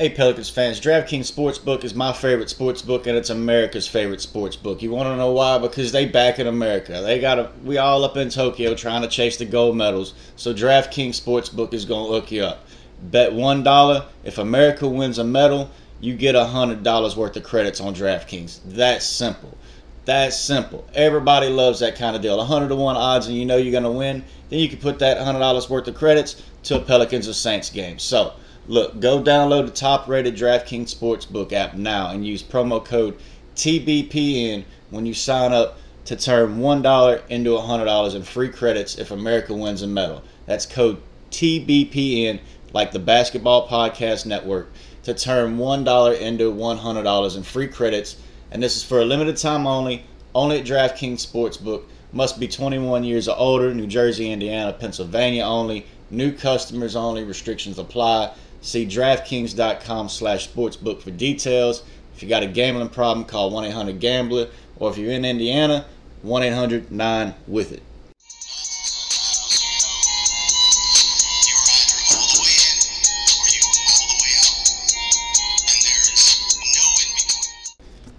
Hey Pelicans fans, DraftKings Sportsbook is my favorite sports book and it's America's favorite sports book. You want to know why? Because they back in America. They got a, we all up in Tokyo trying to chase the gold medals. So DraftKings Sportsbook is going to hook you up. Bet $1 if America wins a medal, you get a $100 worth of credits on DraftKings. That's simple. That's simple. Everybody loves that kind of deal. 100 to 1 odds and you know you're going to win. Then you can put that $100 worth of credits to a Pelicans or Saints game. So, Look, go download the top rated DraftKings Sportsbook app now and use promo code TBPN when you sign up to turn $1 into $100 in free credits if America wins a medal. That's code TBPN, like the Basketball Podcast Network, to turn $1 into $100 in free credits. And this is for a limited time only, only at DraftKings Sportsbook. Must be 21 years or older, New Jersey, Indiana, Pennsylvania only. New customers only, restrictions apply. See DraftKings.com slash sportsbook for details. If you got a gambling problem, call 1 800 Gambler. Or if you're in Indiana, 1 800 9 with it.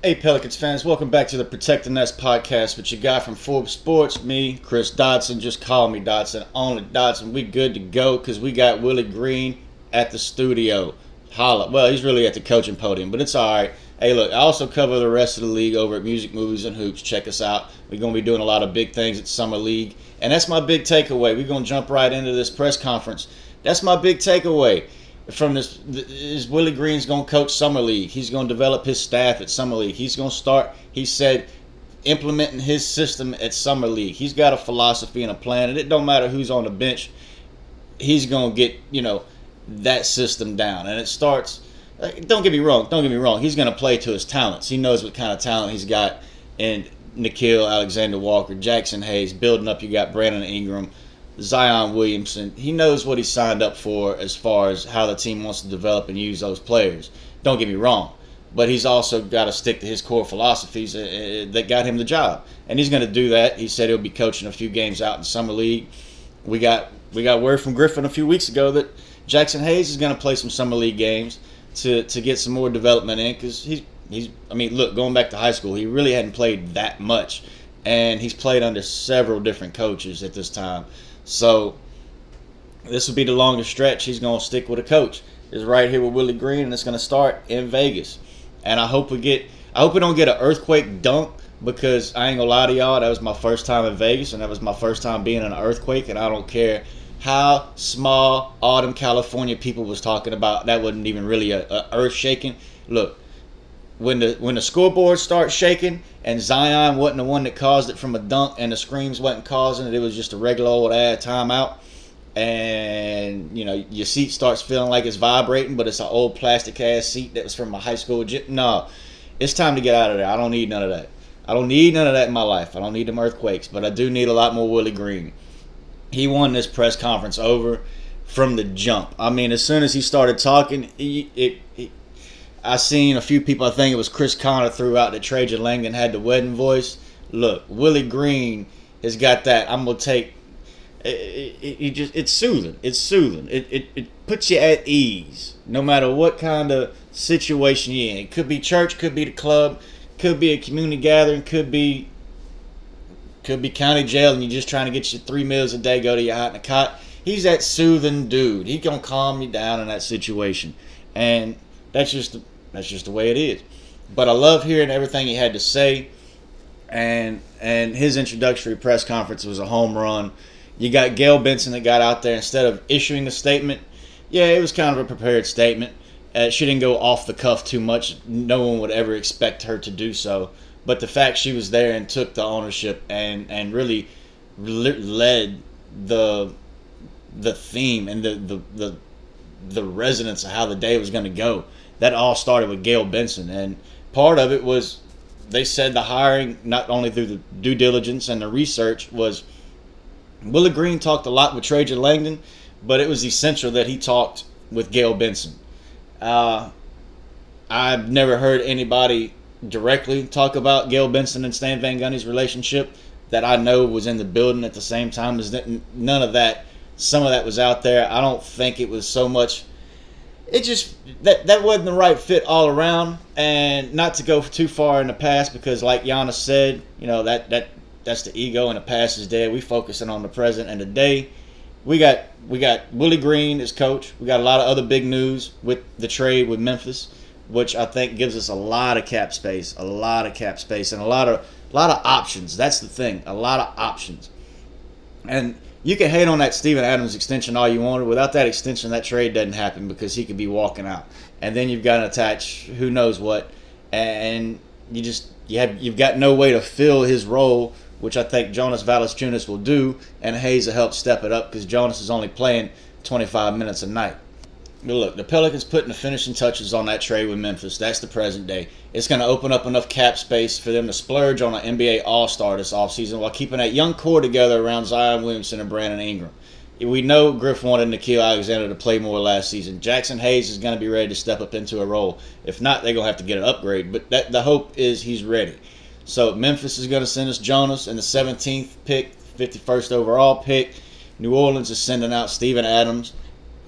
Hey Pelicans fans, welcome back to the Protect the Nest podcast with your guy from Forbes Sports, me, Chris Dodson. Just call me Dodson. Only Dodson. We good to go because we got Willie Green at the studio. Holla. Well, he's really at the coaching podium, but it's all right. Hey, look, I also cover the rest of the league over at Music, Movies, and Hoops. Check us out. We're going to be doing a lot of big things at Summer League. And that's my big takeaway. We're going to jump right into this press conference. That's my big takeaway from this is Willie Green's going to coach Summer League. He's going to develop his staff at Summer League. He's going to start, he said, implementing his system at Summer League. He's got a philosophy and a plan, and it don't matter who's on the bench. He's going to get, you know, that system down. And it starts. Uh, don't get me wrong. Don't get me wrong. He's going to play to his talents. He knows what kind of talent he's got. And Nickeil Alexander Walker, Jaxson Hayes, building up. You got Brandon Ingram, Zion Williamson. He knows what he signed up for as far as how the team wants to develop and use those players. Don't get me wrong. But he's also got to stick to his core philosophies uh, uh, that got him the job, and he's going to do that. He said he'll be coaching a few games out in summer league. We got we got word from Griffin a few weeks ago that Jaxson Hayes is going to play some summer league games to to get some more development in because he's he's I mean look going back to high school he really hadn't played that much. And he's played under several different coaches at this time. So this will be the longest stretch he's going to stick with a coach. Is right here with Willie Green and it's going to start in Vegas. And I hope we get I hope we don't get an earthquake dunk because I ain't gonna lie to y'all that was my first time in Vegas and that was my first time being in an earthquake and I don't care how small Autumn California people was talking about. That wasn't even really a, a earth shaking. Look, when the when the scoreboard starts shaking and Zion wasn't the one that caused it from a dunk and the screams wasn't causing it, it was just a regular old ad timeout. And you know your seat starts feeling like it's vibrating, but it's an old plastic ass seat that was from a high school gym. No, it's time to get out of there. I don't need none of that. I don't need none of that in my life. I don't need them earthquakes, but I do need a lot more Willie Green he won this press conference over from the jump. I mean, as soon as he started talking, it, it, I seen a few people. I think it was Chris Connor threw out that Trajan Langdon had the wedding voice. Look, Willie Green has got that. I'm gonna take. It, it, it just it's soothing. It's soothing. It, it it puts you at ease, no matter what kind of situation you're in. It could be church, could be the club, could be a community gathering, could be could be county jail and you're just trying to get your three meals a day, go to your hot in a cot. He's that soothing dude. He gonna calm you down in that situation, and that's just that's just the way it is. But I love hearing everything he had to say, and and his introductory press conference was a home run. You got Gayle Benson that got out there instead of issuing a statement. Yeah, it was kind of a prepared statement. Uh, she didn't go off the cuff too much. No one would ever expect her to do so but the fact she was there and took the ownership and and really led the the theme and the the the, the resonance of how the day was going to go that all started with Gayle Benson. And part of it was they said the hiring not only through the due diligence and the research was Willie Green talked a lot with Trajan Langdon but it was essential that he talked with Gayle Benson. Uh, I've never heard anybody directly talk about Gayle Benson and Stan Van Gundy's relationship that I know was in the building at the same time. Is none of that. Some of that was out there. I don't think it was so much. it just that that wasn't the right fit all around, and not to go too far in the past because, like Giannis said, you know that that that's the ego and the past is dead. We focusing on the present and the day. We got we got Willie Green as coach. We got a lot of other big news with the trade with Memphis, which I think gives us a lot of cap space, a lot of cap space, and a lot of a lot of options. That's the thing, a lot of options, and you can hate on that Steven Adams extension all you want. Without that extension, that trade doesn't happen because he could be walking out. And then you've got to attach who knows what, and you just you have you've got no way to fill his role, which I think Jonas Valanciunas will do, and Hayes will help step it up because Jonas is only playing 25 minutes a night. Look, the Pelicans putting the finishing touches on that trade with Memphis. That's the present day. It's going to open up enough cap space for them to splurge on an NBA All Star this offseason while keeping that young core together around Zion Williamson and Brandon Ingram. We know Griff wanted Nickeil Alexander to play more last season. Jaxson Hayes is going to be ready to step up into a role. If not, they're going to have to get an upgrade. But that, the hope is he's ready. So Memphis is going to send us Jonas in the 17th pick, 51st overall pick. New Orleans is sending out Steven Adams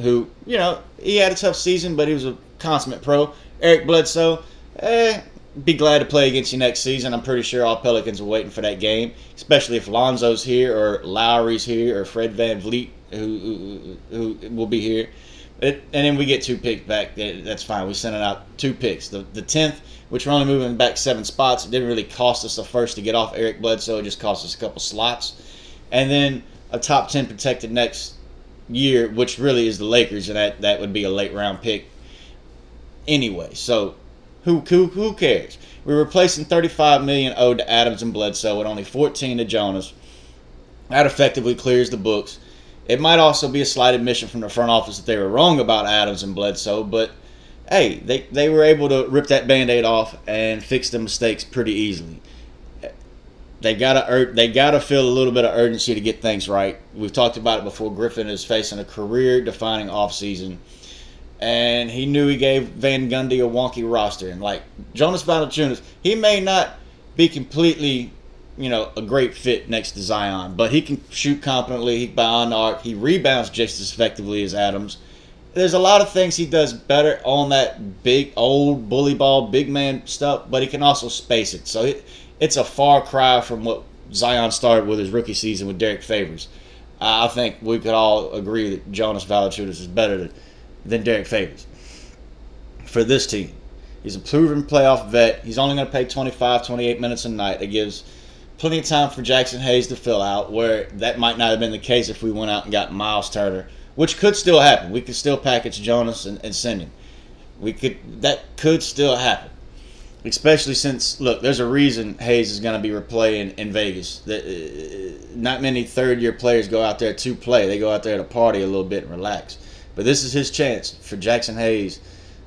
who, you know, he had a tough season, but he was a consummate pro. Eric Bledsoe, eh, be glad to play against you next season. I'm pretty sure all Pelicans are waiting for that game, especially if Lonzo's here or Lowry's here or Fred VanVleet, who, who, who will be here. It, and then we get two picks back. That's fine. We sent it out two picks. The the tenth, which we're only moving back seven spots. It didn't really cost us the first to get off Eric Bledsoe. It just cost us a couple slots, and then a top ten protected next year, which really is the Lakers, and that, that would be a late round pick anyway. So who who who cares? We're replacing 35 million owed to Adams and Bledsoe with only 14 to Jonas. That effectively clears the books. It might also be a slight admission from the front office that they were wrong about Adams and Bledsoe, but hey, they, they were able to rip that band-aid off and fix the mistakes pretty easily they gotta they gotta feel a little bit of urgency to get things right. We've talked about it before. Griffin is facing a career-defining offseason, and he knew he gave Van Gundy a wonky roster. And like Jonas Valanciunas, he may not be completely, you know, a great fit next to Zion, but he can shoot competently. He beyond arc. He rebounds just as effectively as Adams. There's a lot of things he does better on that big old bully ball, big man stuff, but he can also space it. So it's a far cry from what Zion started with his rookie season with Derrick Favors. I think we could all agree that Jonas Valanciunas is better than Derrick Favors for this team. He's a proven playoff vet. He's only going to play 25, 28 minutes a night. That gives plenty of time for Jaxson Hayes to fill out, where that might not have been the case if we went out and got Myles Turner, which could still happen. We could still package Jonas and, and send him. We could that could still happen especially since look, there's a reason Hayes is going to be replaying in Vegas. That uh, not many third year players go out there to play; they go out there to party a little bit and relax. But this is his chance for Jaxson Hayes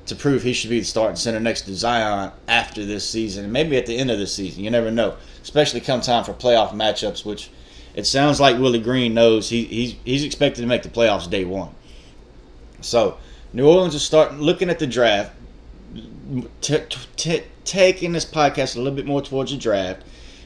to prove he should be the starting center next to Zion after this season, and maybe at the end of this season. You never know, especially come time for playoff matchups, which it sounds like Willie Green knows he, he's he's expected to make the playoffs day one. So New Orleans is starting looking at the draft. T- t- taking this podcast a little bit more towards the draft.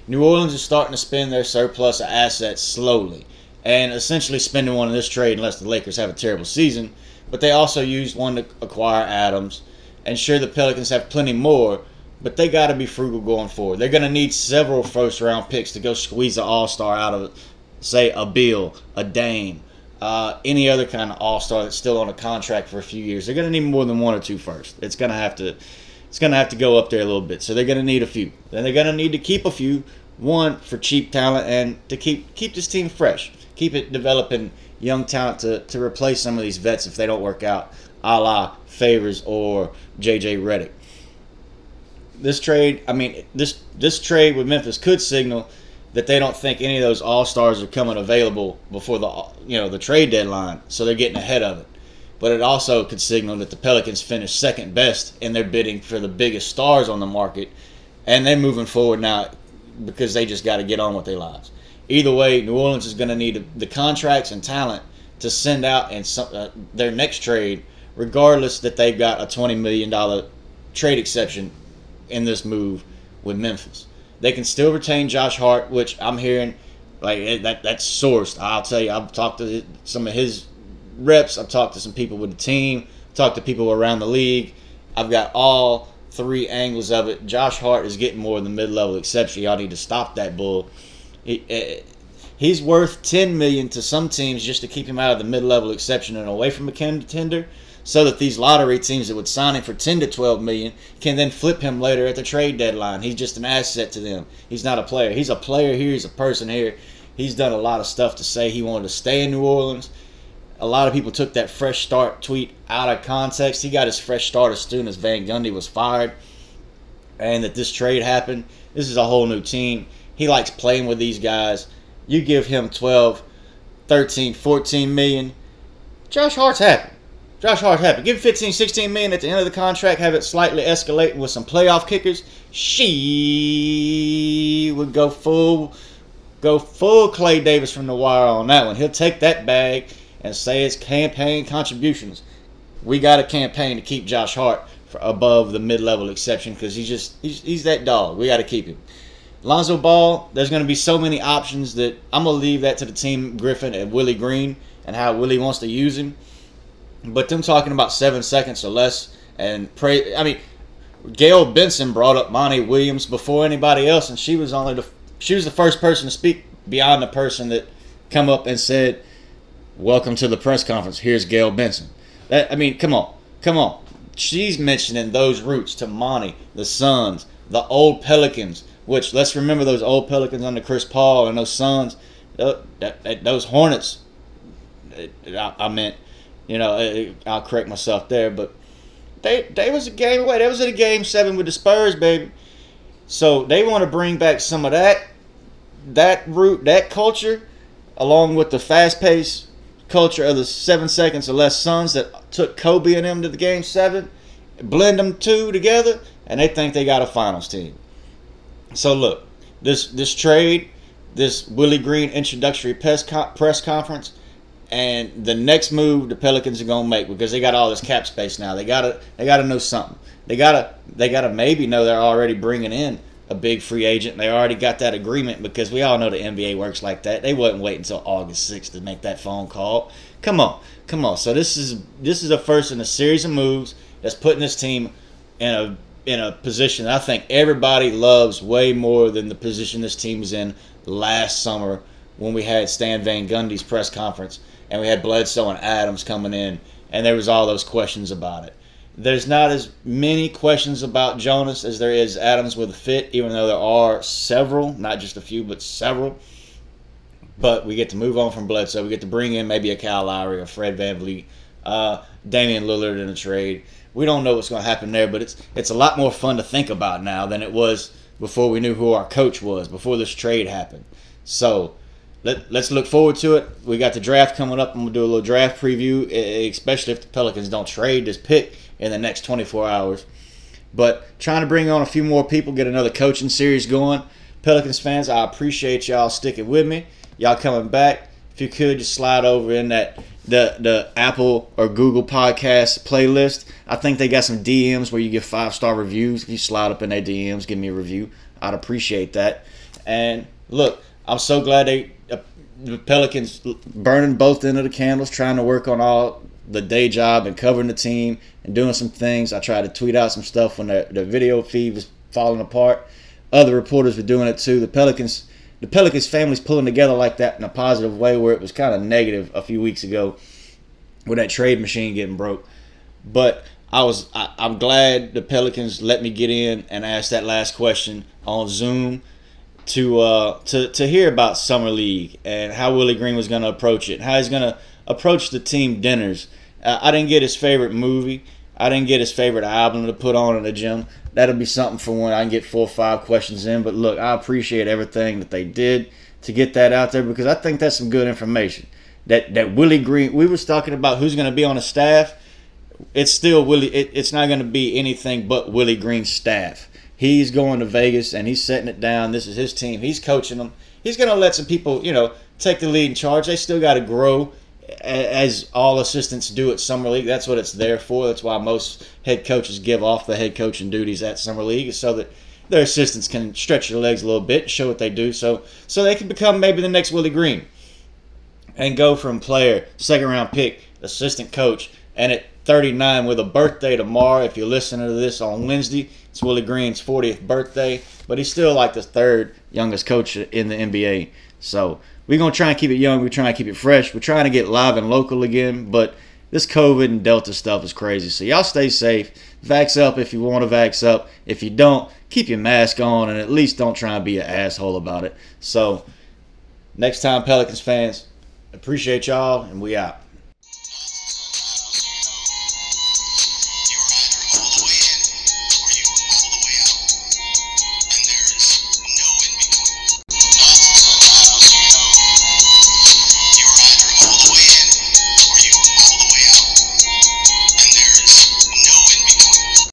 New Orleans is starting to spend their surplus of assets slowly and essentially spending one in this trade unless the Lakers have a terrible season. But they also used one to acquire Adams. And sure, the Pelicans have plenty more, but they got to be frugal going forward. They're going to need several first round picks to go squeeze an all star out of, say, a Beal, a Dame, uh, any other kind of all star that's still on a contract for a few years. They're going to need more than one or two first. It's going to have to it's going to have to go up there a little bit. So they're going to need a few. Then they're going to need to keep a few. One for cheap talent and to keep keep this team fresh, keep it developing young talent to, to replace some of these vets if they don't work out, a la Favors or JJ Redick. This trade, I mean, this this trade with Memphis could signal that they don't think any of those all stars are coming available before the you know the trade deadline, so they're getting ahead of it but it also could signal that the Pelicans finished second best in their bidding for the biggest stars on the market, and they're moving forward now because they just got to get on with their lives. Either way, New Orleans is going to need the contracts and talent to send out in some, uh, their next trade, regardless that they've got a twenty million dollar trade exception in this move with Memphis. They can still retain Josh Hart, which I'm hearing like that that's sourced. I'll tell you, I've talked to some of his reps. I've talked to some people with the team. talked to people around the league. I've got all three angles of it. Josh Hart is getting more than the mid-level exception. Y'all need to stop that bull. He, eh, he's worth 10 million to some teams just to keep him out of the mid-level exception and away from a contender so that these lottery teams that would sign him for 10 to 12 million can then flip him later at the trade deadline. He's just an asset to them. He's not a player. He's a player here. He's a person here. He's done a lot of stuff to say he wanted to stay in New Orleans. A lot of people took that fresh start tweet out of context. He got his fresh start as soon as Van Gundy was fired and that this trade happened. This is a whole new team. He likes playing with these guys. You give him 12, 13, 14 million. Josh Hart's happy. Josh Hart happy. Give him 15, 16 million at the end of the contract. Have it slightly escalate with some playoff kickers. She would go full, go full Clay Davis from the wire on that one. He'll take that bag and say it's campaign contributions. We got a campaign to keep Josh Hart above the mid-level exception because he's just he's, he's that dog. We got to keep him. Lonzo Ball, there's going to be so many options that I'm going to leave that to the team Griffin and Willie Green and how Willie wants to use him. But them talking about seven seconds or less and pray. I mean, Gayle Benson brought up Monty Williams before anybody else, and she was only the she was the first person to speak beyond the person that come up and said, "Welcome to the press conference. Here's Gayle Benson." That I mean, come on, come on. She's mentioning those roots to Monty, the Suns, the old Pelicans. Which let's remember those old Pelicans under Chris Paul and those Suns, uh, those Hornets. I meant, you know, I'll correct myself there, but they they was a game away. They was in a game seven with the Spurs, baby. So they want to bring back some of that that root, that culture, along with the fast paced culture of the seven seconds or less Suns that took Kobe and them to the game seven, blend them two together, and they think they got a finals team. So look, this this trade, this Willie Green introductory press press conference, and the next move the Pelicans are gonna make because they got all this cap space now. They gotta they gotta know something. They gotta they gotta maybe know they're already bringing in a big free agent. They already got that agreement because we all know the NBA works like that. They wouldn't wait until August 6th to make that phone call. Come on, come on. So this is this is a first in a series of moves that's putting this team in a in a position I think everybody loves way more than the position this team was in last summer when we had Stan Van Gundy's press conference and we had Bledsoe and Adams coming in and there was all those questions about it. There's not as many questions about Jonas as there is Adams with a fit, even though there are several, not just a few, but several. But we get to move on from Bledsoe. We get to bring in maybe a Kyle Lowry or Fred VanVleet, uh, Damian Lillard in a trade. We don't know what's going to happen there, but it's it's a lot more fun to think about now than it was before we knew who our coach was, before this trade happened. So let, let's look forward to it. We got the draft coming up. I'm to do a little draft preview, especially if the Pelicans don't trade this pick in the next 24 hours. But trying to bring on a few more people, get another coaching series going. Pelicans fans, I appreciate y'all sticking with me. Y'all coming back. If you could just slide over in that the the Apple or Google podcast playlist. I think they got some DMs where you get five star reviews. If you slide up in their DMs, give me a review. I'd appreciate that. And look, I'm so glad they the Pelicans burning both end of the candles, trying to work on all the day job and covering the team and doing some things. I tried to tweet out some stuff when the, the video feed was falling apart. Other reporters were doing it too. The Pelicans, the Pelicans family's pulling together like that in a positive way, where it was kind of negative a few weeks ago with that trade machine getting broke. But I was, I, I'm glad the Pelicans let me get in and ask that last question on Zoom to uh, to to hear about summer league and how Willie Green was going to approach it, how he's going to approach the team dinners uh, I didn't get his favorite movie. I didn't get his favorite album to put on in the gym. That'll be something for when I can get four or five questions in. But look, I appreciate everything that they did to get that out there because I think that's some good information. That that Willie Green, we was talking about who's going to be on the staff. It's still Willie. It, it's not going to be anything but Willie Green's staff. He's going to Vegas and he's setting it down. This is his team. He's coaching them. He's going to let some people, you know, take the lead and charge. They still got to grow as all assistants do at summer league. That's what it's there for. That's why most head coaches give off the head coaching duties at summer league, so that their assistants can stretch their legs a little bit, show what they do, so so they can become maybe the next Willie Green, and go from player, second round pick, assistant coach, and at 39 with a birthday tomorrow. If you're listening to this on Wednesday, it's Willie Green's 40th birthday, but he's still like the third youngest coach in the NBA. So we're gonna try and keep it young. We're trying to keep it fresh. We're trying to get live and local again, but this COVID and Delta stuff is crazy. So y'all stay safe. Vax up if you want to vax up. If you don't, keep your mask on and at least don't try and be an asshole about it. So next time, Pelicans fans, appreciate y'all and we out.